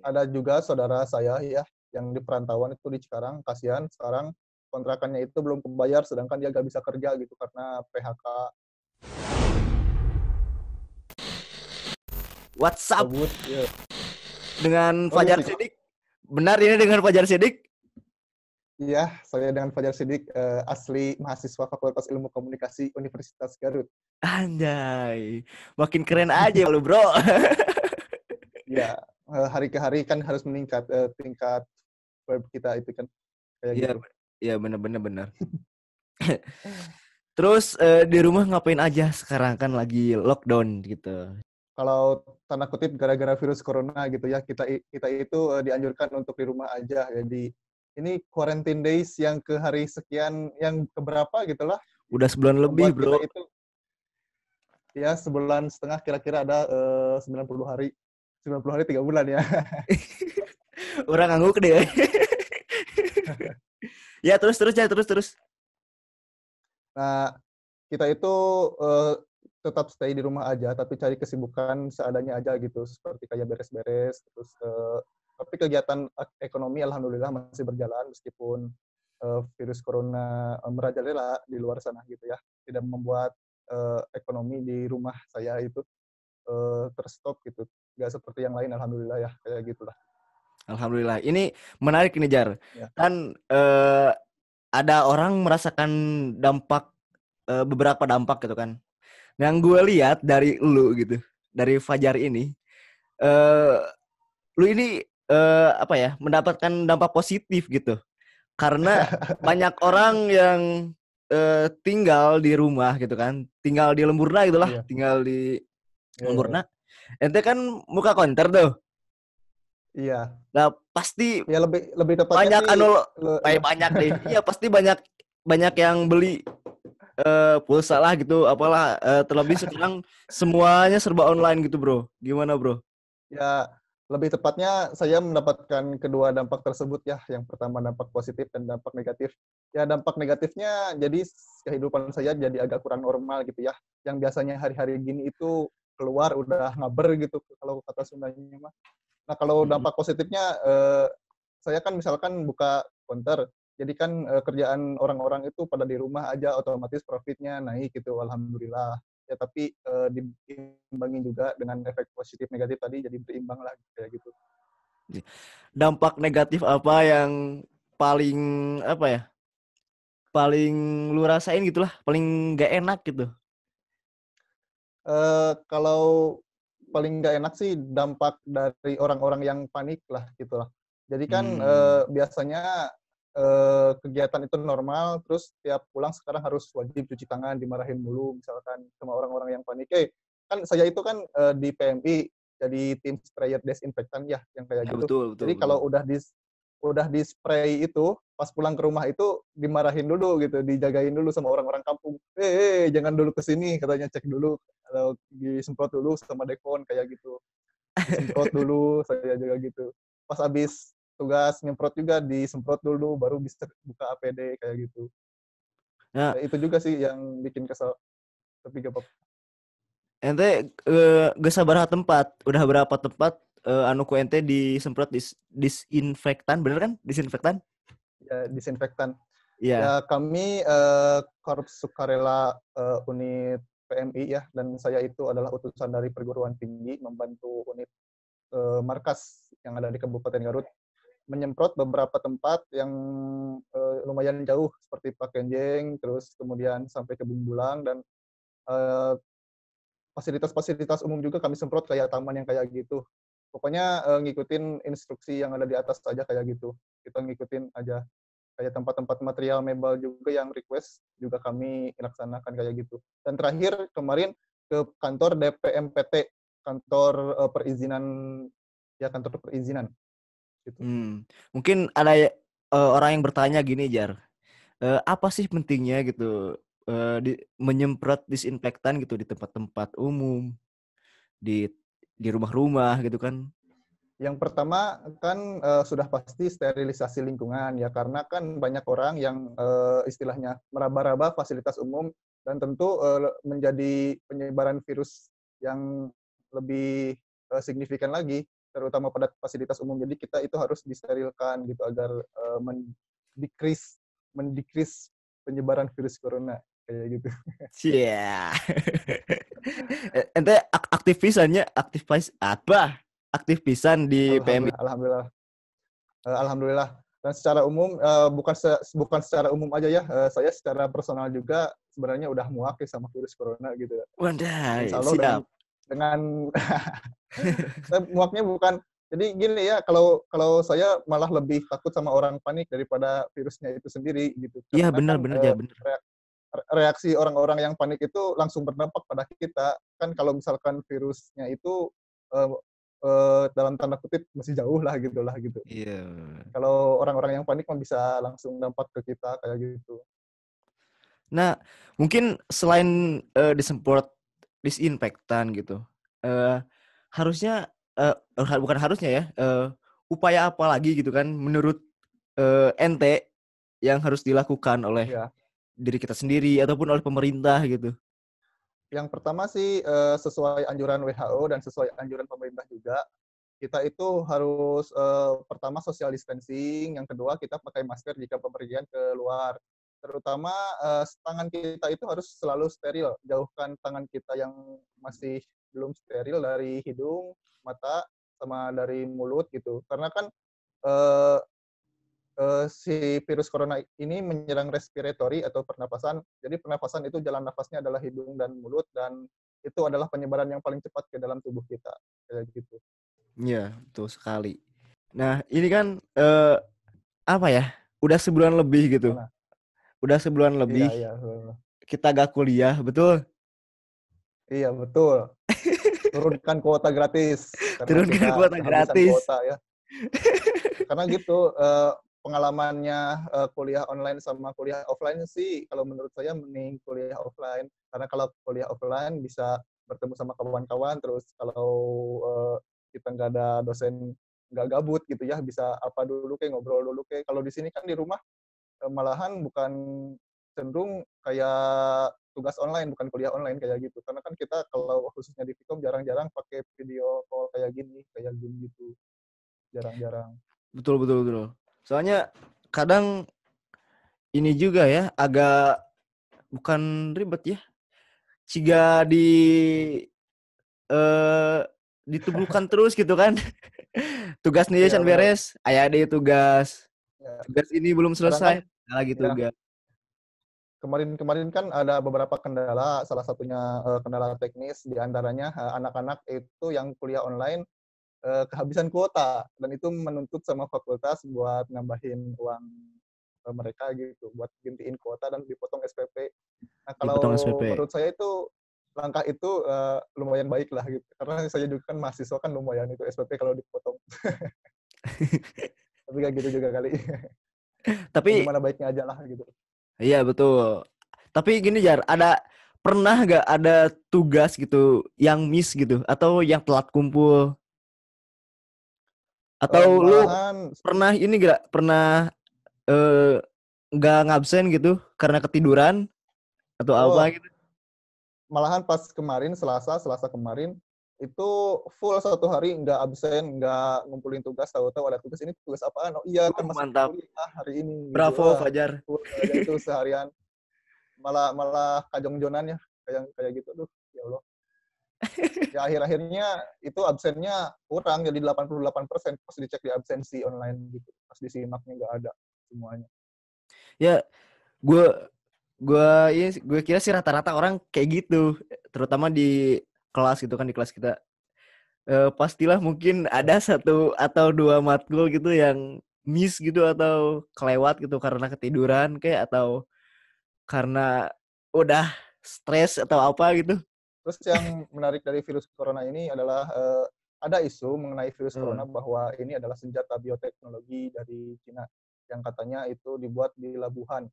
ada juga saudara saya ya yang di perantauan itu di Cikarang, kasihan sekarang kontrakannya itu belum kebayar sedangkan dia gak bisa kerja gitu karena PHK. WhatsApp Kabut, ya. dengan Oh, Fajar iya, Sik. Sidik. Benar ini dengan Fajar Sidik? Iya, saya dengan Fajar Sidik, eh, asli mahasiswa Fakultas Ilmu Komunikasi Universitas Garut. Anjay, makin keren aja lu bro. Ya, eh, hari ke hari kan harus meningkat eh, tingkat verb kita itu kan kayak Iya, gitu. iya bener-bener bener. Terus eh, di rumah ngapain aja sekarang kan lagi lockdown gitu. Kalau tanda kutip gara-gara virus corona gitu ya, kita kita itu eh, dianjurkan untuk di rumah aja. Jadi ini quarantine days yang ke hari sekian, yang keberapa gitulah. Udah sebulan lebih bro. itu ya sebulan setengah kira-kira ada eh, 90 hari. 90 hari tiga bulan ya. Orang ngangguk deh. ya terus terus ya terus terus. Nah, kita itu eh, tetap stay di rumah aja, tapi cari kesibukan seadanya aja gitu, seperti kayak beres-beres, terus eh, tapi kegiatan ek- ekonomi alhamdulillah masih berjalan meskipun eh, virus corona eh, merajalela di luar sana gitu ya, tidak membuat eh, ekonomi di rumah saya itu eh, terstop gitu, nggak seperti yang lain alhamdulillah ya kayak gitulah. Alhamdulillah. Ini menarik nih Jar. Ya. Kan eh, ada orang merasakan dampak eh, beberapa dampak gitu kan. Yang gue lihat dari lu gitu, dari Fajar ini, eh lu ini eh, apa ya mendapatkan dampak positif gitu. Karena banyak orang yang eh, tinggal di rumah gitu kan, tinggal di Lemburna gitulah, Iya. tinggal di Ya, Lemburna. Ente kan muka konter tuh. Iya, Nah, pasti ya lebih lebih tepatnya banyak anu kayak banyak deh. Iya pasti banyak banyak yang beli eh pulsa lah gitu, apalah eh, terlebih sekarang semuanya serba online gitu, Bro. Gimana, Bro? Ya, lebih tepatnya saya mendapatkan kedua dampak tersebut ya. Yang pertama dampak positif dan dampak negatif. Ya, dampak negatifnya jadi kehidupan saya jadi agak kurang normal gitu ya. Yang biasanya hari-hari gini itu keluar udah ngaber gitu kalau kata Sundanya mah. Nah, kalau Mm-mm. dampak positifnya eh, saya kan misalkan buka counter. Jadi kan eh, kerjaan orang-orang itu pada di rumah aja otomatis profitnya naik gitu alhamdulillah ya tapi eh, diimbangi juga dengan efek positif negatif tadi jadi berimbang lah kayak gitu Dampak negatif apa yang paling apa ya? Paling lu rasain gitulah, paling gak enak gitu. Eh, kalau paling nggak enak sih dampak dari orang-orang yang panik lah gitu lah jadi kan Hmm. eh, biasanya eh, kegiatan itu normal terus tiap pulang sekarang harus wajib cuci tangan dimarahin mulu misalkan sama orang-orang yang panik eh kan saya itu kan eh, di PMI jadi tim sprayer desinfektan ya yang kayak Ya gitu betul, betul. Jadi betul. kalau udah di udah di spray itu pas pulang ke rumah itu dimarahin dulu gitu, dijagain dulu sama orang-orang kampung. Eh, eh, jangan dulu ke sini katanya cek dulu kalau disemprot dulu sama dekon kayak gitu. Disemprot dulu saya juga gitu. Pas habis tugas nyemprot juga disemprot dulu baru bisa buka APD kayak gitu. Ya. Ya, itu juga sih yang bikin kesel. Tapi gak apa-apa. ente eh, geus sabaraha tempat? Udah berapa tempat eh, anu ku ente disemprot dis, disinfektan, bener kan? Disinfektan? Ya, disinfektan. Iya. Ya, kami eh, Korps Sukarela eh, unit PMI ya, dan saya itu adalah utusan dari perguruan tinggi membantu unit eh, markas yang ada di Kabupaten Garut menyemprot beberapa tempat yang eh, lumayan jauh seperti Pakenjeng, terus kemudian sampai ke Bumbulang dan eh, fasilitas-fasilitas umum juga kami semprot kayak taman yang kayak gitu. Pokoknya eh, ngikutin instruksi yang ada di atas aja kayak gitu. Kita ngikutin aja kayak tempat-tempat material mebel juga yang request juga kami laksanakan kayak gitu. Dan terakhir kemarin ke kantor DPMPT, kantor eh, perizinan ya kantor perizinan. Gitu. Hmm. Mungkin ada eh, orang yang bertanya gini, Jar. Eh, apa sih pentingnya gitu eh, di, menyemprot disinfektan gitu di tempat-tempat umum, di di rumah-rumah gitu kan? Yang pertama kan eh, sudah pasti sterilisasi lingkungan ya karena kan banyak orang yang eh, istilahnya meraba-raba fasilitas umum dan tentu eh, menjadi penyebaran virus yang lebih eh, signifikan lagi terutama pada fasilitas umum. Jadi kita itu harus disterilkan gitu agar uh, mendikris mendikris penyebaran virus corona kayak gitu. Iya. Yeah. Ente aktif pisannya aktif apa? Aktif pisan di PMI. Alhamdulillah. Uh, Alhamdulillah. Dan secara umum uh, bukan se bukan secara umum aja ya, uh, saya secara personal juga sebenarnya udah muak ya sama virus corona gitu. Wadah, siap. Dengan, dengan muaknya bukan jadi gini ya, kalau kalau saya malah lebih takut sama orang panik daripada virusnya itu sendiri gitu. Iya benar kan, benar ya benar. Reaksi orang-orang yang panik itu langsung berdampak pada kita. Kan kalau misalkan virusnya itu uh, uh, dalam tanda kutip masih jauh lah gitu lah gitu. Iya. Kalau orang-orang yang panik mah bisa langsung dampak ke kita kayak gitu. Nah, mungkin selain uh, disemprot disinfektan gitu, uh, harusnya uh, bukan harusnya ya, uh, upaya apa lagi gitu kan menurut uh, ente yang harus dilakukan oleh ya. Diri kita sendiri ataupun oleh pemerintah gitu? Yang pertama sih uh, sesuai anjuran WHO dan sesuai anjuran pemerintah juga, kita itu harus uh, pertama social distancing, yang kedua kita pakai masker jika pemerigian ke luar. Terutama uh, tangan kita itu harus selalu steril, jauhkan tangan kita yang masih belum steril dari hidung, mata, sama dari mulut gitu. Karena kan uh, si virus corona ini menyerang respiratory atau pernapasan. Jadi pernapasan itu jalan nafasnya adalah hidung dan mulut dan itu adalah penyebaran yang paling cepat ke dalam tubuh kita kayak gitu. Iya, betul sekali. Nah, ini kan uh, apa ya? Udah sebulan lebih gitu. Udah sebulan iya, lebih. Iya, iya. Kita gak kuliah, betul? Iya, betul. Turunkan kuota gratis. Turunkan kuota gratis. Kuota, ya. Karena gitu, uh, pengalamannya uh, kuliah online sama kuliah offline sih kalau menurut saya mending kuliah offline. Karena kalau kuliah offline bisa bertemu sama kawan-kawan terus kalau uh, kita nggak ada dosen nggak gabut gitu ya bisa apa dulu kayak ngobrol dulu kayak. Kalau di sini kan di rumah uh, malahan bukan cenderung kayak tugas online bukan kuliah online kayak gitu. Karena kan kita kalau khususnya di Vkom jarang-jarang pakai video call kayak gini kayak Zoom gitu. Jarang-jarang. Betul betul betul Soalnya kadang ini juga ya agak bukan ribet ya. Jika di eh ditubuhkan terus gitu kan. tugas nih ya, beres, ayah deh tugas. Ya. Tugas ini belum selesai, kan, lagi ya. tugas. Kemarin-kemarin kan ada beberapa kendala, salah satunya uh, kendala teknis, di antaranya uh, anak-anak itu yang kuliah online uh, kehabisan kuota dan itu menuntut sama fakultas buat nambahin uang uh, mereka gitu buat gantiin kuota dan dipotong SPP. Nah kalau SPP. menurut saya itu langkah itu uh, lumayan baik lah gitu karena saya juga kan mahasiswa kan lumayan itu SPP kalau dipotong. Tapi gak gitu juga kali. Tapi gimana baiknya aja lah gitu. Iya betul. Tapi gini Jar, ada pernah gak ada tugas gitu yang miss gitu atau yang telat kumpul atau lu pernah ini gak pernah eh nggak ngabsen gitu karena ketiduran atau oh, apa gitu? Malahan pas kemarin Selasa, Selasa kemarin itu full satu hari nggak absen, nggak ngumpulin tugas, tahu-tahu ada tugas ini tugas apaan? Oh iya kan masih mantap. kuliah hari ini. Bravo gitu, Fajar. Itu seharian malah malah kajong jonan ya kayak kayak gitu tuh ya Allah ya akhir-akhirnya itu absennya kurang jadi 88 persen pas dicek di absensi online gitu. Pas disimaknya nggak ada semuanya. Ya gue gue ya gue kira sih rata-rata orang kayak gitu terutama di kelas gitu kan di kelas kita. E, pastilah mungkin ada satu atau dua matkul gitu yang miss gitu atau kelewat gitu karena ketiduran kayak atau karena udah stres atau apa gitu Terus yang menarik dari virus corona ini adalah uh, ada isu mengenai virus hmm. corona bahwa ini adalah senjata bioteknologi dari Cina yang katanya itu dibuat di Labuhan.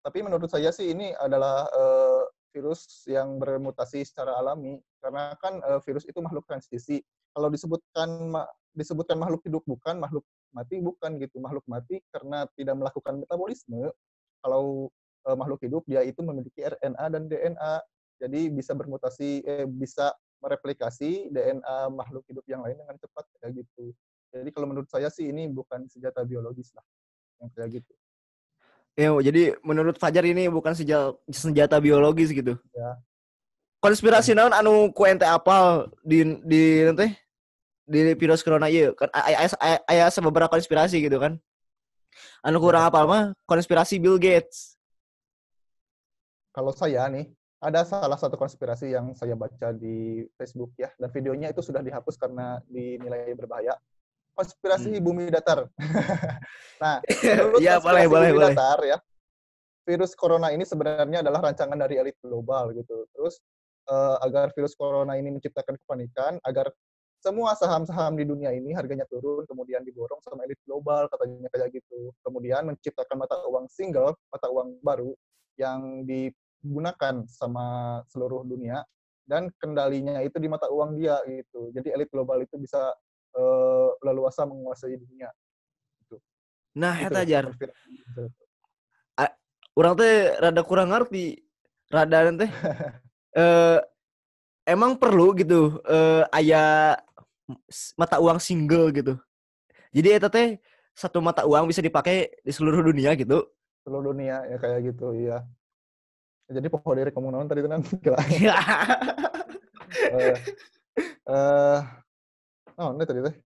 Tapi menurut saya sih ini adalah uh, virus yang bermutasi secara alami karena kan uh, virus itu makhluk transisi. Kalau disebutkan ma disebutkan makhluk hidup bukan, makhluk mati bukan gitu. Makhluk mati karena tidak melakukan metabolisme. Kalau uh, makhluk hidup dia itu memiliki RNA dan DNA jadi bisa bermutasi eh, bisa mereplikasi DNA makhluk hidup yang lain dengan cepat kayak gitu. Jadi kalau menurut saya sih ini bukan senjata biologis lah yang kayak gitu. Ya, jadi menurut Fajar ini bukan senjata, senjata biologis gitu. Ya. Konspirasi naon anu ku ente apal di di nanti di virus corona iya kan aya beberapa konspirasi gitu kan. Anu kurang apal mah konspirasi Bill Gates. Kalau saya nih, ada salah satu konspirasi yang saya baca di Facebook ya, dan videonya itu sudah dihapus karena dinilai berbahaya. Konspirasi Hmm. bumi datar. nah, menurut boleh, konspirasi boleh, bumi boleh. datar ya, virus corona ini sebenarnya adalah rancangan dari elit global gitu. Terus eh, agar virus corona ini menciptakan kepanikan, agar semua saham-saham di dunia ini harganya turun, kemudian diborong sama elit global, katanya kayak gitu. Kemudian menciptakan mata uang single, mata uang baru, yang digunakan sama seluruh dunia, dan kendalinya itu di mata uang dia gitu. Jadi elit global itu bisa eh, leluasa menguasai dunia. Nah, Itu eta deh, jar. konspirasi. Urang teh rada kurang ngerti. Rada teh eh emang perlu gitu eh aya s- mata uang single gitu. Jadi eta teh satu mata uang bisa dipakai di seluruh dunia gitu. seluruh dunia ya kayak gitu iya jadi pohon dari kamu naon tadi tenan kira eh eh oh ini tadi teh?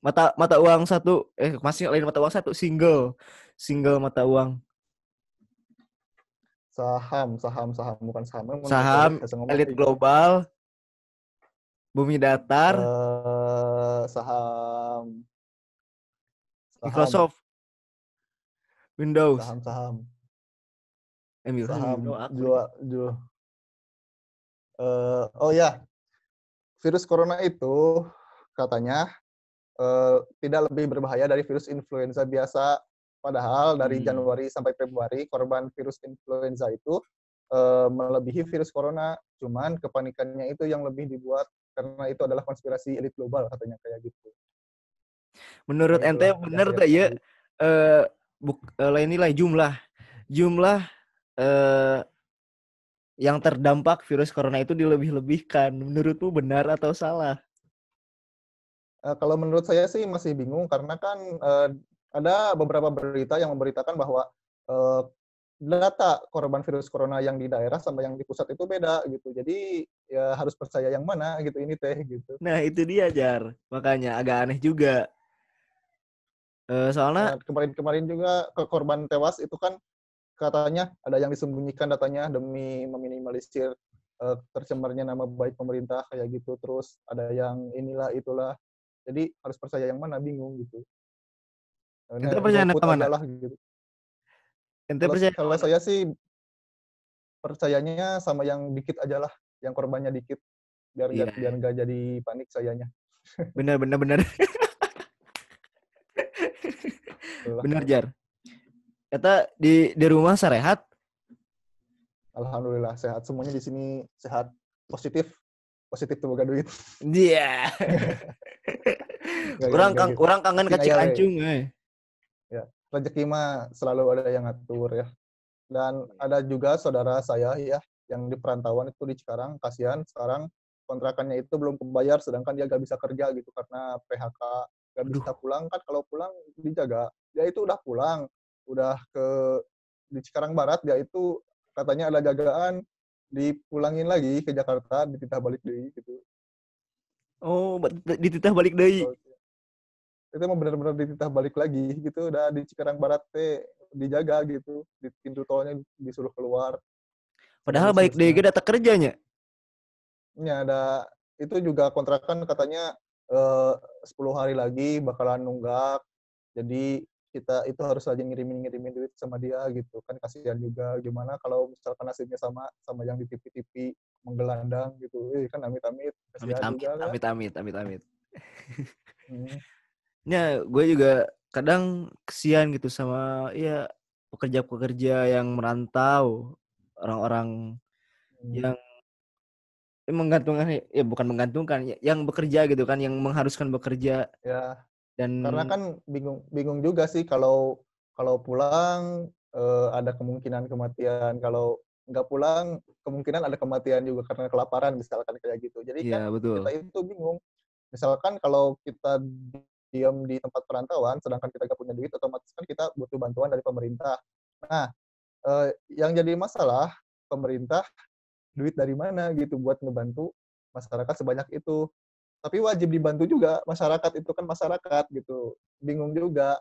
Mata mata uang satu eh masih lain mata uang satu single. Single mata uang. Saham saham saham bukan saham. Saham elit global. Bumi datar. Eh, saham. Saham. Microsoft. Windows. Saham saham Microsoft saham jual jual. Eh, oh ya virus corona itu katanya eh, tidak lebih berbahaya dari virus influenza biasa. Padahal dari Hmm. Januari sampai Februari korban virus influenza itu eh, melebihi virus corona. Cuman kepanikannya itu yang lebih dibuat karena itu adalah konspirasi elit global katanya kayak gitu. Menurut ente bener saya tak ya eh buk lain nilai jumlah jumlah eh yang terdampak virus corona itu dilebih-lebihkan menurutmu benar atau salah Eh, kalau menurut saya sih masih bingung karena kan eh, ada beberapa berita yang memberitakan bahwa eh, data korban virus corona yang di daerah sama yang di pusat itu beda gitu. Jadi ya harus percaya yang mana gitu ini teh gitu. nah itu dia jar makanya agak aneh juga eh soalnya Nah, kemarin-kemarin juga ke korban tewas itu kan katanya ada yang disembunyikan datanya demi meminimalisir eh, tercemarnya nama baik pemerintah kayak gitu. Terus ada yang inilah itulah. Jadi harus percaya yang mana bingung gitu. Ente Nah, percaya yang mana? aja lah gitu. ente Kalau, percaya kalau saya sih percayanya sama yang dikit aja lah, yang korbannya dikit, biar Iya, biar nggak jadi panik sayanya. benar benar benar benar jar Eta di di rumah sarehat Alhamdulillah sehat semuanya di sini sehat, positif, positif tuh duit. Iya. Orang nggak kang gitu. orang kangen Penting kacik aya we. ancung eh. Rezeki mah selalu ada yang ngatur ya. Dan ada juga saudara saya ya yang di perantauan itu di Cikarang, kasihan sekarang kontrakannya itu belum kebayar sedangkan dia gak bisa kerja gitu karena PHK gak bisa pulang kan kalau pulang dijaga dia itu udah pulang udah ke di Cikarang Barat dia itu katanya ada jagaan dipulangin lagi ke Jakarta dititah balik deui gitu. Oh, dititah balik deui. itu emang benar-benar dititah balik lagi gitu. Udah di Cikarang Barat teh dijaga gitu. Di pintu tolnya disuruh keluar. Padahal baik deui ge data kerjanya. ini ada itu juga kontrakan katanya eh, 10 hari lagi bakalan nunggak. Jadi kita itu harus aja ngirimin ngirimin duit sama dia gitu kan kasihan juga gimana kalau misalkan nasibnya sama sama yang di TV-TV menggelandang gitu eh kan amit amit Amit amit juga kan amit amit amit amit. Hmm. Ya, gue juga kadang kesian gitu sama ya pekerja-pekerja yang merantau, orang-orang Hmm. yang ya menggantungkan ya bukan menggantungkan ya, yang bekerja gitu kan yang mengharuskan bekerja ya dan karena kan bingung bingung juga sih kalau kalau pulang eh, ada kemungkinan kematian kalau nggak pulang kemungkinan ada kematian juga karena kelaparan misalkan kayak gitu. Jadi Iya, kan betul. kita itu bingung. Misalkan kalau kita diam di tempat perantauan, sedangkan kita nggak punya duit, otomatis kan kita butuh bantuan dari pemerintah. Nah, eh, yang jadi masalah pemerintah duit dari mana gitu buat ngebantu masyarakat sebanyak itu. Tapi wajib dibantu juga masyarakat itu kan masyarakat gitu. Bingung juga.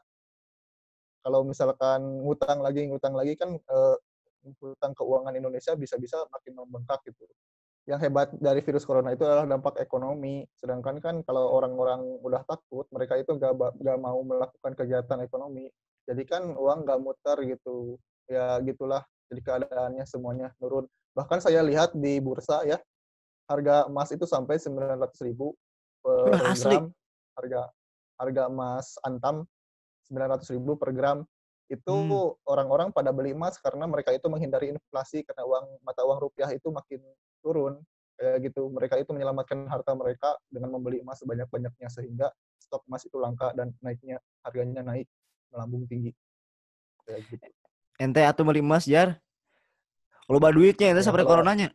Kalau misalkan ngutang lagi ngutang lagi kan eh, hutang keuangan Indonesia bisa-bisa makin membengkak gitu. Yang hebat dari virus corona itu adalah dampak ekonomi. Sedangkan kan kalau orang-orang udah takut, mereka itu nggak ba- nggak mau melakukan kegiatan ekonomi. Jadi kan uang nggak muter gitu. Ya gitulah. Jadi keadaannya semuanya turun. Bahkan saya lihat di bursa ya, harga emas itu sampai 900 ribu per asli. gram. Harga harga emas antam 900 ribu per gram. Itu Hmm. orang-orang pada beli emas karena mereka itu menghindari inflasi karena uang mata uang rupiah itu makin turun. Kayak gitu. Mereka itu menyelamatkan harta mereka dengan membeli emas sebanyak-banyaknya sehingga stok emas itu langka dan naiknya harganya naik melambung tinggi. Kayak gitu. Ente atau beli emas, Jar. Loba duitnya ente Ya, sampai kalau- coronanya.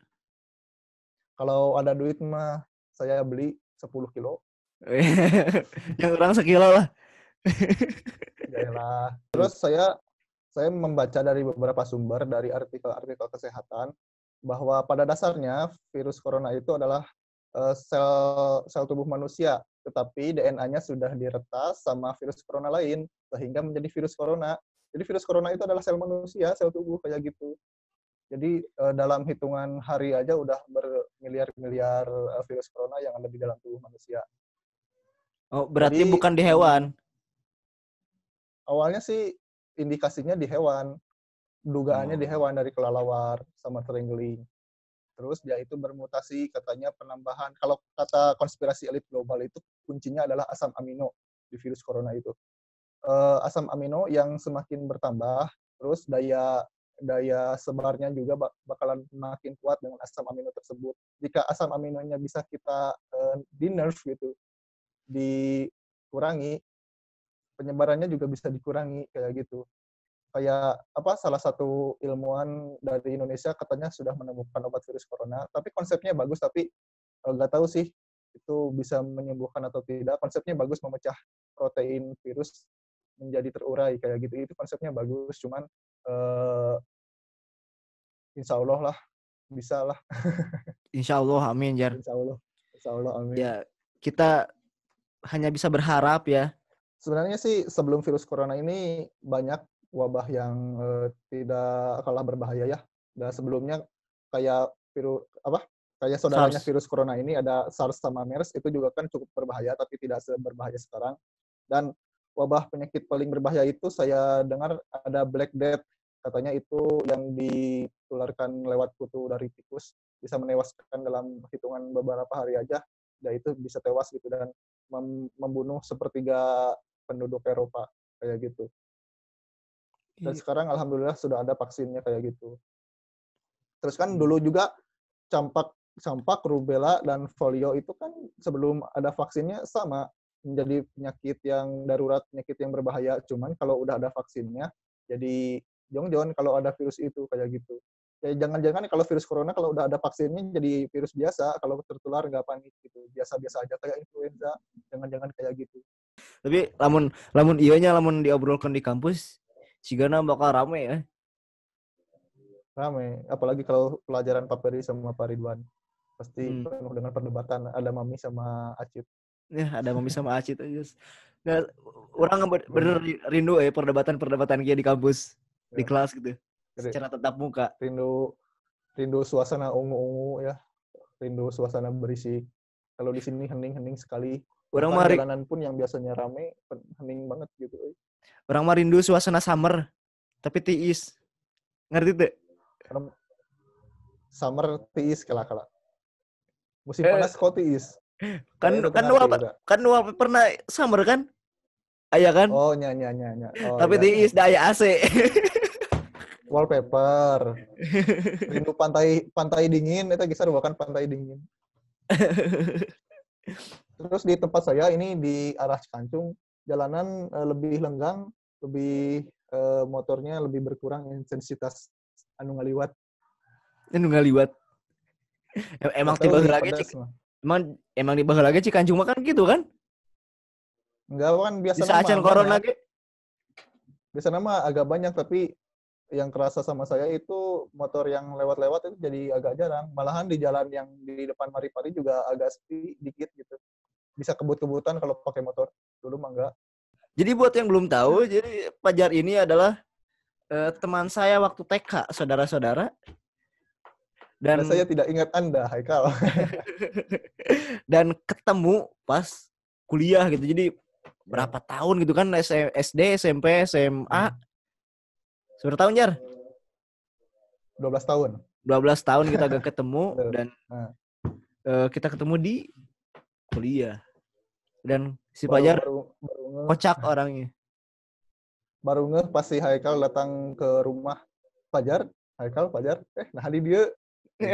Kalau ada duit mah saya beli 10 kilo. Yang orang sekilo lah. Yaelah. Terus saya saya membaca dari beberapa sumber dari artikel-artikel kesehatan bahwa pada dasarnya virus corona itu adalah eh, sel sel tubuh manusia, tetapi DNA-nya sudah diretas sama virus corona lain sehingga menjadi virus corona. Jadi virus corona itu adalah sel manusia, sel tubuh kayak gitu. Jadi eh, dalam hitungan hari aja udah bermiliar-miliar eh, virus corona yang ada di dalam tubuh manusia. Oh, berarti Jadi- bukan di hewan. awalnya sih indikasinya di hewan, dugaannya di Oh. hewan dari kelelawar sama terenggiling. Terus dia itu bermutasi katanya penambahan. Kalau kata konspirasi elit global itu kuncinya adalah asam amino di virus corona itu. Eh, asam amino yang semakin bertambah, terus daya daya sebarnya juga bak- bakalan makin kuat dengan asam amino tersebut. Jika asam aminonya bisa kita eh, di nerf gitu, dikurangi, penyebarannya juga bisa dikurangi kayak gitu. Kayak apa salah satu ilmuwan dari Indonesia katanya sudah menemukan obat virus corona, tapi konsepnya bagus tapi eh, nggak tahu sih itu bisa menyembuhkan atau tidak. Konsepnya bagus memecah protein virus menjadi terurai kayak gitu. Itu konsepnya bagus, cuman eh, insya Allah lah bisa lah, Insya Allah, amin, Jar. insya Allah, insya Allah amin. Ya, kita hanya bisa berharap ya. sebenarnya sih sebelum virus corona ini banyak wabah yang eh, tidak kalah berbahaya ya. Dan sebelumnya kayak virus apa? Kayak saudaranya SARS. virus corona ini ada SARS sama MERS itu juga kan cukup berbahaya tapi tidak seberbahaya sekarang. Dan wabah penyakit paling berbahaya itu saya dengar ada Black Death katanya itu yang ditularkan lewat kutu dari tikus bisa menewaskan dalam hitungan beberapa hari aja dan itu bisa tewas gitu dan mem- membunuh sepertiga penduduk Eropa kayak gitu. Dan Iya. sekarang alhamdulillah sudah ada vaksinnya kayak gitu. Terus kan dulu juga campak campak, rubella dan polio itu kan sebelum ada vaksinnya sama menjadi penyakit yang darurat, penyakit yang berbahaya. Cuman kalau udah ada vaksinnya jadi jong-jong kalau ada virus itu kayak gitu. Ya jangan-jangan kalau virus corona kalau udah ada vaksinnya jadi virus biasa, kalau tertular nggak panik gitu. Biasa-biasa aja kayak influenza, jangan-jangan kayak gitu. Tapi lamun lamun nya lamun diobrolkan di kampus, sigana bakal rame ya. Rame, apalagi kalau pelajaran Pak Peri sama Pak Ridwan. Pasti Hmm. penuh dengan perdebatan. Ada Mami sama Acit. Ya, ada Mami sama Acit aja. Nah, orang bener rindu ya perdebatan-perdebatan kia di kampus, di Ya. kelas gitu. Jadi- Secara tatap muka. Rindu rindu suasana ungu-ungu ya. Rindu suasana berisik. Kalau di sini hening-hening sekali. Orang Bahkan mah ri- jalanan pun yang biasanya rame, hening banget gitu. euy. orang mah rindu suasana summer, tapi tiis. Ngerti tuh? Summer tiis kala-kala. Musim Eh, panas kok tiis. Kan kan udah. kan wal pernah summer kan? Aya kan? Oh, nya nya nya nya. Oh, tapi iya. tiis da aya AC. wallpaper. Rindu pantai pantai dingin eta geus kan pantai dingin. Terus di tempat saya ini di arah Cikancung jalanan eh, lebih lenggang, lebih eh, motornya lebih berkurang intensitas anu ngaliwat. Ini ngaliwat. Em- Emang tiba lagi cik, emang emang di lagi Cikanjung mah kan gitu kan? Enggak kan biasa Bisa acan corona ge. Biasa nama agak banyak tapi yang kerasa sama saya itu motor yang lewat-lewat itu jadi agak jarang. Malahan di jalan yang di depan Maripari juga agak sepi dikit gitu. Bisa kebut-kebutan kalau pakai motor. Dulu mah enggak. Jadi buat yang belum tahu, jadi Pajar ini adalah eh, teman saya waktu TK, saudara-saudara. Dan Dan saya tidak ingat Anda, Haikal. dan ketemu pas kuliah gitu. Jadi berapa tahun gitu kan SD, SMP, SMA. Seberapa tahun Jar? 12 tahun. 12 tahun kita gak ketemu dan eh, kita ketemu di kuliah. Dan si Baru- Pajar baru, baru, kocak orangnya. baru ngeh pas si Haikal datang ke rumah Fajar. Haikal, Fajar. Eh, nah di dia.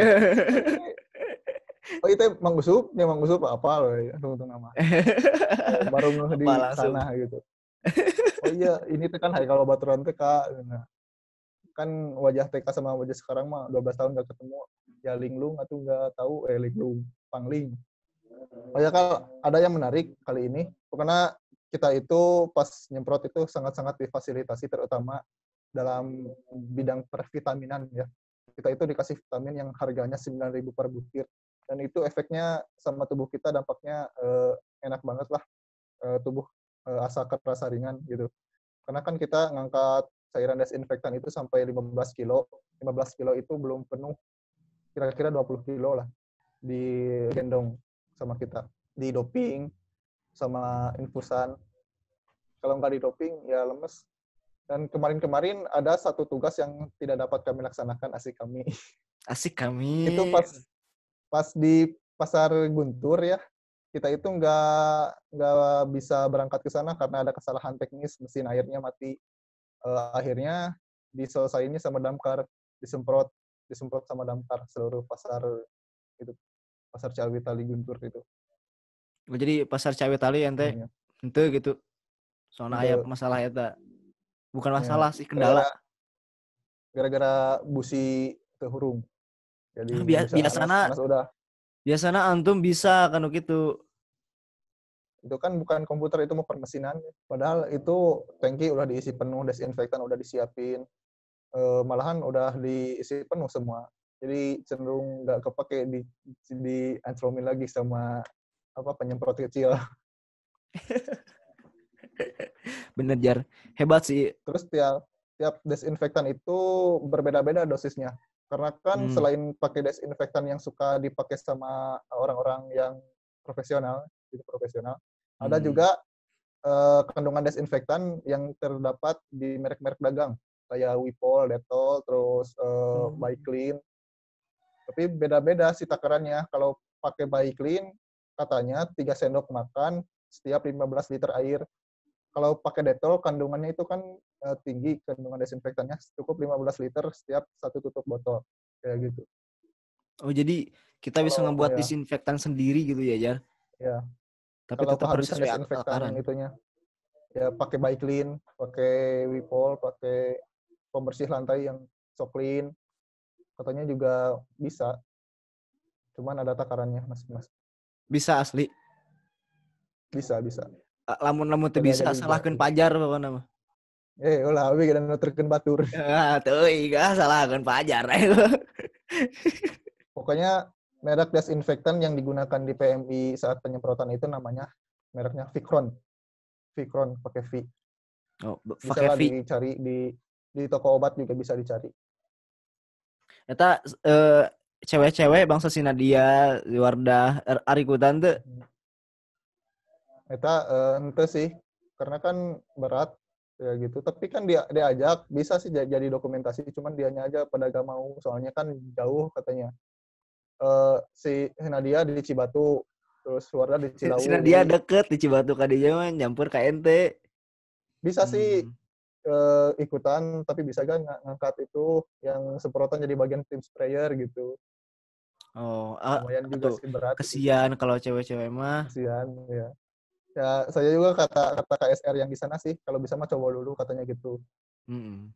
Oh itu Mang Usup, ya Mang Usup apa loh ya, tunggu tunggu nama. Baru ngeh di sana gitu. Oh iya, ini tuh kan Haikal Baturan TK. Nah, kan wajah TK sama wajah sekarang mah 12 tahun gak ketemu. Ya linglung atau nggak tahu eh linglung, pangling. Oh ya Kal, ada yang menarik kali ini. Karena kita itu pas nyemprot itu sangat-sangat difasilitasi terutama dalam bidang pervitaminan ya. Kita itu dikasih vitamin yang harganya 9.000 per butir dan itu efeknya sama tubuh kita dampaknya eh, enak banget lah Eh, tubuh eh, asa rasa ringan gitu. Karena kan kita ngangkat cairan desinfektan itu sampai 15 kilo. 15 kilo itu belum penuh. Kira-kira 20 kilo lah digendong sama kita. Di doping sama infusan. Kalau nggak di doping ya lemes. Dan kemarin-kemarin ada satu tugas yang tidak dapat kami laksanakan asik kami. Asik kami. itu pas pas di pasar Guntur ya kita itu nggak nggak bisa berangkat ke sana karena ada kesalahan teknis mesin airnya mati Eh, akhirnya diselesainya sama damkar disemprot disemprot sama damkar seluruh pasar itu pasar Ciawi Tali Guntur itu Oh, jadi pasar cawe tali ente Iya. ente gitu. Soalnya Ente. aya masalah eta. Bukan Iya. masalah sih kendala. Gara-gara- busi tehurung jadi Ah, bia- bisa biasana- Biasanya antum bisa kan gitu. Itu kan bukan komputer itu mau permesinan padahal itu tangki udah diisi penuh desinfektan udah disiapin Eh, malahan udah diisi penuh semua jadi cenderung nggak kepake di di antromin lagi sama apa penyemprot kecil Bener jar. Hebat sih. terus tiap tiap desinfektan itu berbeda-beda dosisnya karena kan Hmm. selain pakai desinfektan yang suka dipakai sama orang-orang yang profesional gitu profesional ada Hmm. juga eh, kandungan desinfektan yang terdapat di merek-merek dagang kayak Wipol, Dettol, terus eh, Hmm. By Clean. Tapi beda-beda sih takarannya. Kalau pakai By Clean katanya 3 sendok makan setiap 15 liter air. Kalau pakai Dettol kandungannya itu kan eh, tinggi kandungan desinfektannya cukup 15 liter setiap satu tutup botol kayak gitu. Oh jadi kita bisa Kalau- ngebuat iya. disinfektan sendiri gitu ya jar. Ya. Tapi kalau tetap harus takaran. itunya ya pakai By Clean, pakai Wipol, pakai pembersih lantai yang so clean. Katanya juga bisa. Cuman ada takarannya masing-masing. Bisa asli. Bisa, bisa. Lamun-lamun teu Beda bisa juga. pajar pokoknya mah. Eh, ulah abi kita nuturkeun batur. Ah, tuh iga salahkeun pajar. Pokoknya merek desinfektan yang digunakan di PMI saat penyemprotan itu namanya mereknya Vicron. Vicron pakai V. oh, Bisa pakai V. dicari di di toko obat juga bisa dicari. Eta eh, cewek-cewek bangsa si Nadia, Wardah, Ar- Arikutan tuh Eta eh, ente sih, karena kan berat ya gitu. Tapi kan dia diajak bisa sih ja- jadi dokumentasi, cuman dianya aja pada gak mau, soalnya kan jauh katanya. Eh si Nadia di Cibatu, terus Warda di Cilawu. si Nadia deket di Cibatu kadinya mah nyampur ka ente. bisa sih Hmm. eh, ikutan, tapi bisa kan ng- ngangkat itu yang semprotan jadi bagian tim sprayer gitu. Oh, ah, Lumayan juga sih berat. gitu. kesian kalau cewek-cewek mah. Kasihan, ya. Ya, saya juga kata kata KSR yang di sana sih, kalau bisa mah coba dulu katanya gitu. Mm-mm.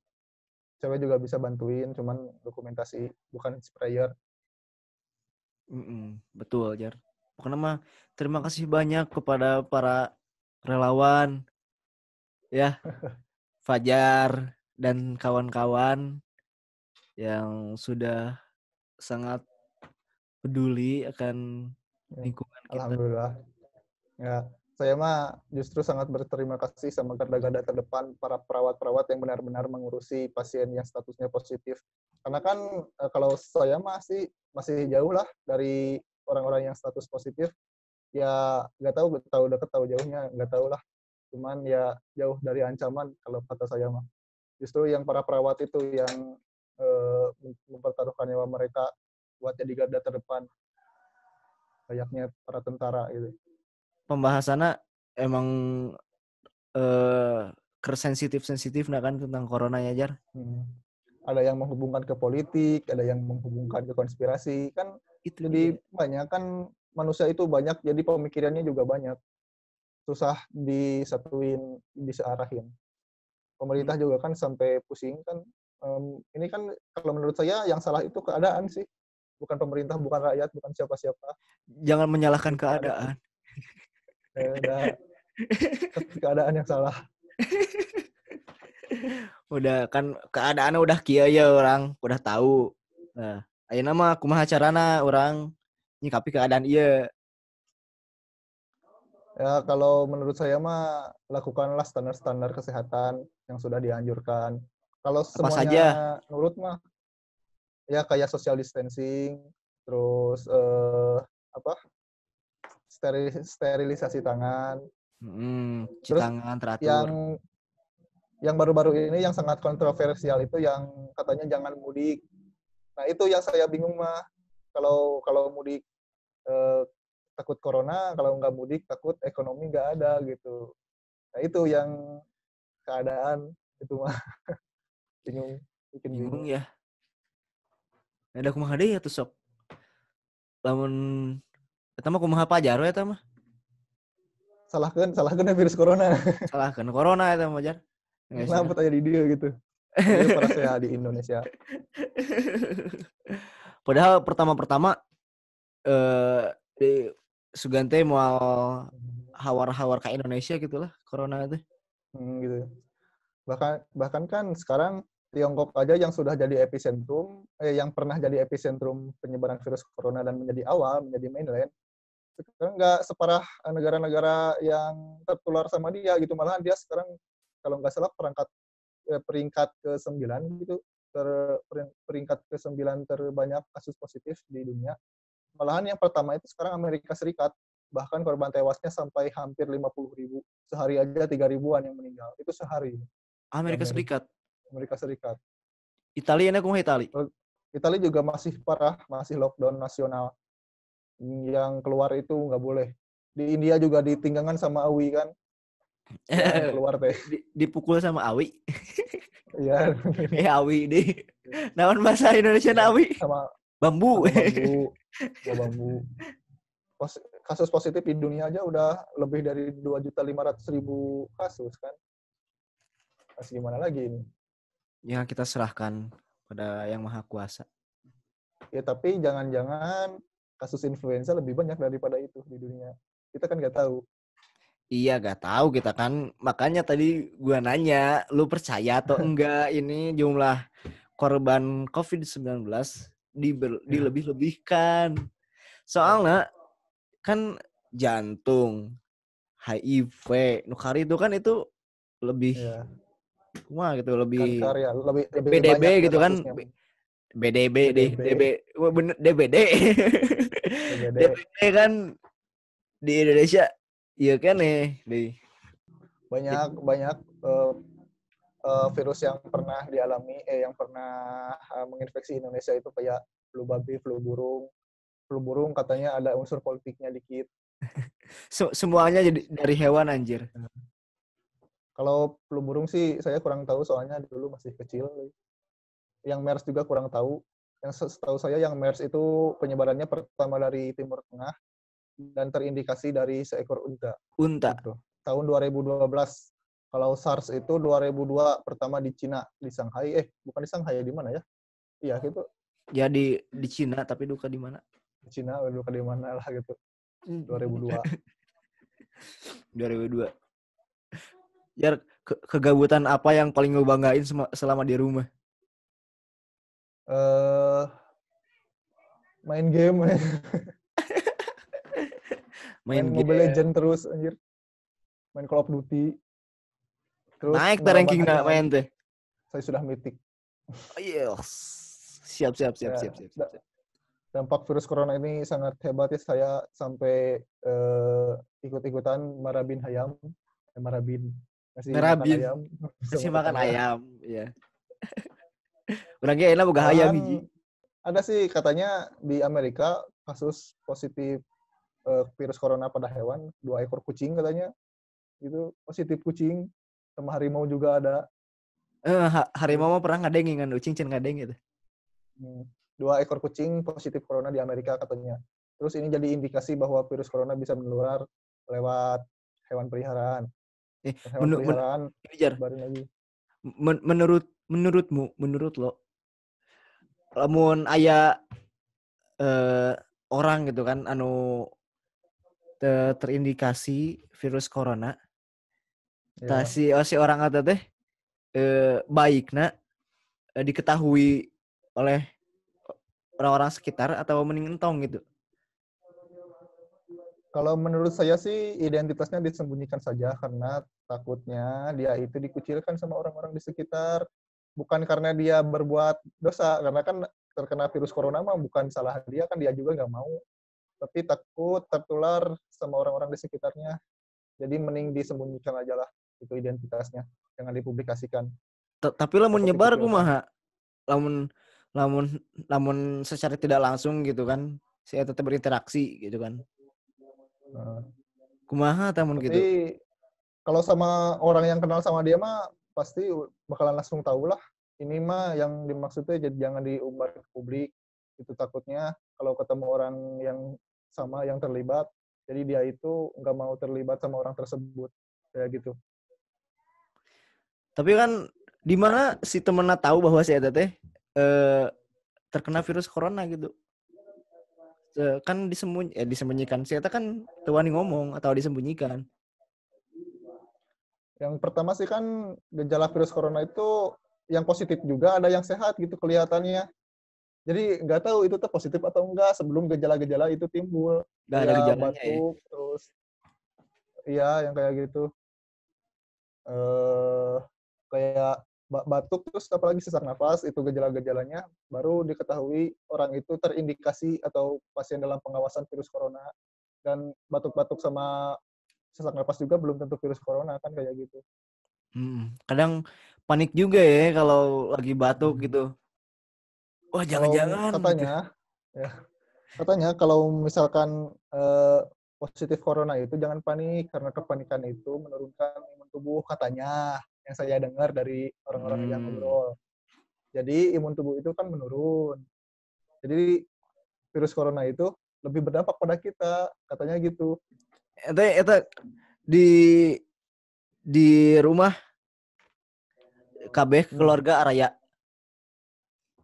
cewek juga bisa bantuin cuman dokumentasi bukan sprayer Mm-mm, betul, Jar. Pokoknya mah terima kasih banyak kepada para relawan ya Fajar dan kawan-kawan yang sudah sangat peduli akan Ya, lingkungan kita. alhamdulillah ya saya mah justru sangat berterima kasih sama garda-garda terdepan para perawat-perawat yang benar-benar mengurusi pasien yang statusnya positif karena kan eh, kalau saya masih masih jauh lah dari orang-orang yang status positif. Ya nggak tahu tahu deket tahu jauhnya nggak tahu lah. Cuman ya jauh dari ancaman kalau kata saya mah. Justru yang para perawat itu yang eh, mempertaruhkan nyawa mereka buat jadi garda terdepan. Layaknya para tentara gitu. Pembahasannya emang eh sensitif-sensitif nah kan tentang corona ya, Jar. Hmm. Ada yang menghubungkan ke politik, ada yang menghubungkan ke konspirasi. Kan Itu jadi dia. banyak kan manusia itu banyak, jadi pemikirannya juga banyak. Susah disatuin, disearahin. Pemerintah juga kan sampai pusing kan. Em, ini kan kalau menurut saya yang salah itu keadaan sih. Bukan pemerintah, bukan rakyat, bukan siapa-siapa. Jangan menyalahkan keadaan. Udah keadaan yang salah. udah kan keadaannya udah kia ya orang udah tahu nah ayeuna mah kumaha carana orang nyikapi keadaan iya Ya, kalau menurut saya mah lakukanlah standar-standar kesehatan yang sudah dianjurkan. Kalau semuanya saja? nurut mah ya kayak social distancing, terus eh, apa? Steril- sterilisasi tangan. hmm, cuci Terus tangan teratur Yang yang baru-baru ini yang sangat kontroversial itu yang katanya jangan mudik. Nah, itu yang saya bingung mah. Kalau kalau mudik eh, takut corona, kalau nggak mudik takut ekonomi nggak ada gitu. Nah, itu yang keadaan itu mah bingung, bikin bingung. bingung ya ada kumaha deui atuh sok lamun eta mah kumaha pajar we eta mah Salahkan, salahkan virus corona. salah kan corona eta mah jar Kenapa tanya di dia gitu? Dia di Indonesia. padahal pertama-pertama eh di Sugante mau hawar-hawar ke Indonesia gitu lah corona itu Hmm, gitu. Bahkan bahkan kan sekarang Tiongkok aja yang sudah jadi epicentrum, eh, yang pernah jadi epicentrum penyebaran virus corona dan menjadi awal, menjadi mainland, sekarang nggak separah negara-negara yang tertular sama dia gitu. Malahan dia sekarang kalau nggak salah perangkat eh, peringkat ke sembilan gitu, ter, pering- peringkat ke sembilan terbanyak kasus positif di dunia. Malahan yang pertama itu sekarang Amerika Serikat, bahkan korban tewasnya sampai hampir 50 ribu. Sehari aja 3 ribuan yang meninggal. Itu sehari. Amerika Amerika. Serikat Amerika Serikat. Italia enak kumaha Itali Italia juga masih parah, masih lockdown nasional. Yang keluar itu nggak boleh. Di India juga ditinggalkan sama AWI kan. Yang keluar teh. Di- dipukul sama Awi Iya, eh Awi deh naon bahasa Indonesia na Awi sama bambu sama bambu. Sama bambu. Pos- kasus positif di dunia aja udah lebih dari 2.500.000 kasus kan. Masih gimana lagi ini? ya kita serahkan pada yang maha kuasa Ya tapi jangan-jangan kasus influenza lebih banyak daripada itu di dunia. Kita kan nggak tahu. Iya gak tahu kita kan. Makanya tadi gua nanya lu percaya atau enggak ini jumlah korban COVID-19 diber- dilebih-lebihkan? Soalnya kan jantung HIV nukari itu kan itu lebih Ya, wah gitu lebih kanker ya lebih lebih BDB ya gitu kan. kasusnya. BDB deh BDB. DB bener DBD BDB. DBD kan di Indonesia iya kan nih di banyak banyak eh, eh, virus yang pernah dialami eh yang pernah eh, menginfeksi Indonesia itu kayak flu babi, flu burung. Flu burung katanya ada unsur politiknya dikit. Se- semuanya jadi dari hewan anjir Kalau flu burung sih saya kurang tahu soalnya dulu masih kecil. Yang MERS juga kurang tahu. Yang setahu saya yang MERS itu penyebarannya pertama dari Timur Tengah dan terindikasi dari seekor unta. unta Gitu. Tahun 2012. Kalau SARS itu 2002 pertama di Cina, di Shanghai. Eh, bukan di Shanghai, di mana ya? Iya, gitu. Ya di di Cina tapi duka di mana? Di Cina, luka di mana lah gitu. 2002. 2002. Ya ke kegabutan apa yang paling lo banggain selama di rumah? Eh main game. main, main game. Mobile Legend terus anjir. Main Call of Duty. Terus Naik ke ranking nak main teh. Saya sudah mythic. Oh, yes. Siap siap siap, ya, siap siap siap. Dampak virus corona ini sangat hebat ya saya sampai uh, ikut-ikutan marabin hayam, eh, marabin masih marabin. makan ayam. Masih makan ayam, ya. Orangnya enak bukan ayam hiji. Ada sih katanya di Amerika kasus positif uh, virus corona pada hewan, dua ekor kucing katanya. Itu positif kucing sama harimau juga ada. Eh, harimau mah pernah ngadeng kan, cincin ngadeng gitu. Hmm. Dua ekor kucing positif corona di Amerika katanya. Terus ini jadi indikasi bahwa virus corona bisa menular lewat hewan peliharaan. Eh, hewan men peliharaan men baru lagi. Men menurut menurutmu, menurut lo, lamun ayah eh, orang gitu kan, anu ter terindikasi virus corona, Ya. si oh, si orang kata teh eh, baik nak eh, diketahui oleh orang-orang sekitar atau mending entong gitu. Kalau menurut saya sih identitasnya disembunyikan saja karena takutnya dia itu dikucilkan sama orang-orang di sekitar. Bukan karena dia berbuat dosa, karena kan terkena virus corona mah bukan salah dia, kan dia juga nggak mau. Tapi takut tertular sama orang-orang di sekitarnya. Jadi mending disembunyikan aja lah itu identitasnya. Jangan dipublikasikan. Tapi lamun nyebar kumaha? Lamun lamun lamun secara tidak langsung gitu kan? Saya tetap berinteraksi gitu kan? Kumaha tamun gitu? kalau sama orang yang kenal sama dia mah pasti bakalan langsung tahu lah. Ini mah yang dimaksudnya jadi jangan diumbar ke publik. Itu takutnya kalau ketemu orang yang sama yang terlibat jadi dia itu nggak mau terlibat sama orang tersebut kayak gitu tapi kan di mana si temennya tahu bahwa si Eta teh eh, terkena virus corona gitu. Eh, kan disembunyi eh, disembunyikan. Si Eta kan tuani ngomong atau disembunyikan. Yang pertama sih kan gejala virus corona itu yang positif juga ada yang sehat gitu kelihatannya. Jadi nggak tahu itu tuh positif atau enggak sebelum gejala-gejala itu timbul. Gak ada gejalanya ya? batuk, ya. terus iya yang kayak gitu. Eh kayak batuk terus apalagi sesak nafas itu gejala-gejalanya baru diketahui orang itu terindikasi atau pasien dalam pengawasan virus corona dan batuk-batuk sama sesak nafas juga belum tentu virus corona kan kayak gitu. Hmm, kadang panik juga ya kalau lagi batuk hmm. gitu. Wah jangan-jangan. Katanya, ya katanya kalau misalkan eh, positif corona itu jangan panik karena kepanikan itu menurunkan imun tubuh katanya yang saya dengar dari orang-orang hmm. yang ngobrol. Jadi imun tubuh itu kan menurun. Jadi virus corona itu lebih berdampak pada kita, katanya gitu. Itu, itu di di rumah KB hmm. keluarga Araya.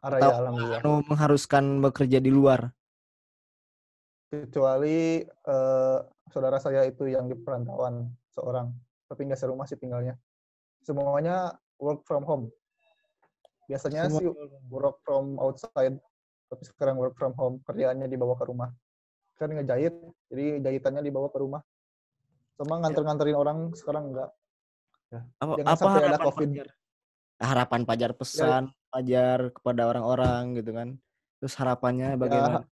Araya Atau alhamdulillah. Anu mengharuskan bekerja di luar. Kecuali uh, saudara saya itu yang di perantauan seorang, tapi nggak serumah sih tinggalnya semuanya work from home. Biasanya Semua. sih work from outside, tapi sekarang work from home, kerjaannya dibawa ke rumah. Kan ngejahit, jadi jahitannya dibawa ke rumah. Sama ya. nganter-nganterin orang sekarang enggak. Ya. Apa, Jangan apa sampai ada COVID. Pajar? Harapan Pajar pesan ya. Pajar kepada orang-orang gitu kan. Terus harapannya ya, bagaimana? Ya,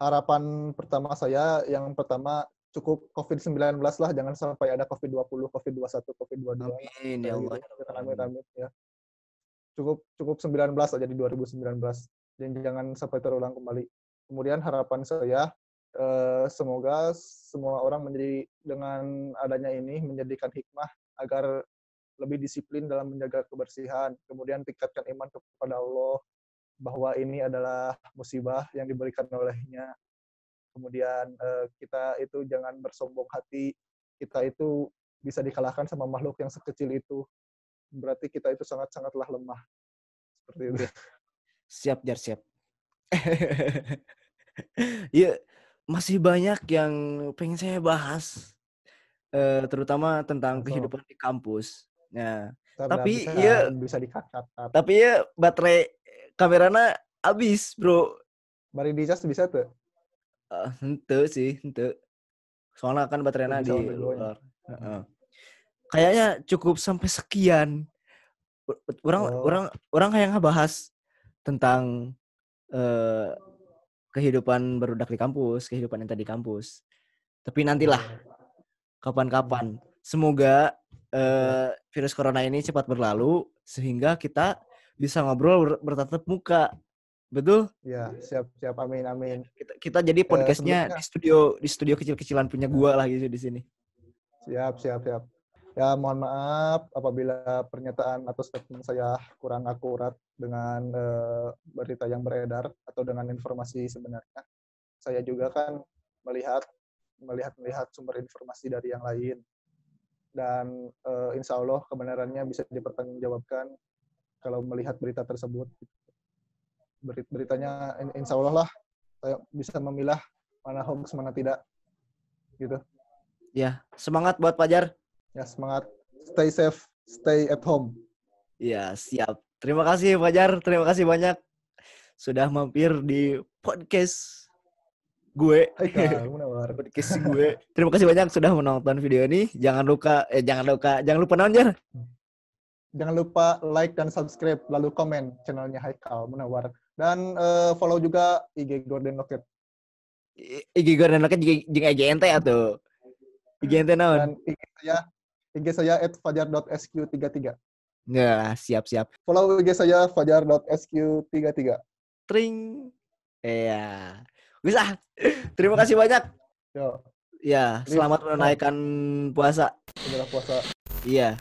harapan pertama saya yang pertama cukup COVID-19 lah, jangan sampai ada COVID-20, COVID-21, COVID-22. Amin, ya Allah. Gitu. Amin, amin, ya. Cukup cukup 19 aja di 2019. Dan jangan sampai terulang kembali. Kemudian harapan saya, eh, semoga semua orang menjadi dengan adanya ini menjadikan hikmah agar lebih disiplin dalam menjaga kebersihan. Kemudian tingkatkan iman kepada Allah bahwa ini adalah musibah yang diberikan olehnya kemudian uh, kita itu jangan bersombong hati kita itu bisa dikalahkan sama makhluk yang sekecil itu. Berarti kita itu sangat-sangatlah lemah. Seperti itu. Siap, Jar, siap. Iya, masih banyak yang pengen saya bahas. Eh, terutama tentang kehidupan di kampus. Nah, Tapi, bisa, iya. bisa dikat-kat. tapi ya baterai kameranya habis, Bro. Mari dicas bisa tuh. Eh, ente sih, ente. Soalnya kan baterainya di ya. luar. Kayaknya cukup sampai sekian. Orang Oh. orang orang kayak ngebahas tentang eh kehidupan berudak di kampus, kehidupan yang tadi di kampus. Tapi nantilah kapan-kapan. Semoga eh virus corona ini cepat berlalu sehingga kita bisa ngobrol ber- bertatap muka. Betul? Ya, siap, siap. Amin, amin. Kita, kita jadi podcastnya sebelumnya- di studio di studio kecil-kecilan punya gua lah gitu di sini. Siap, siap, siap. Ya, mohon maaf apabila pernyataan atau statement saya kurang akurat dengan eh, berita yang beredar atau dengan informasi sebenarnya. Saya juga kan melihat melihat melihat sumber informasi dari yang lain dan eh, insya Allah kebenarannya bisa dipertanggungjawabkan kalau melihat berita tersebut. Berit- Beritanya in- insya Allah lah saya bisa memilah mana hoax mana tidak gitu. Ya, semangat buat Pajar. Ya semangat. Stay safe, stay at home. Ya, siap. Terima kasih Fajar, terima kasih banyak sudah mampir di podcast gue. Podcast gue. Terima kasih banyak sudah menonton video ini. Jangan lupa eh jangan lupa jangan lupa nonton Jangan lupa like dan subscribe, lalu komen channelnya Haikal Munawar. Dan eh, follow juga IG Gordon Locket. IG gue dan loket jeung EGNT atuh. EGNT naon? Dan IG saya, IG saya at fajar.sq33. Ya, siap-siap. Follow IG saya fajar.sq33. Tring. Iya. Bisa. Terima kasih banyak. Yo, Ya, selamat menunaikan puasa. puasa. Iya.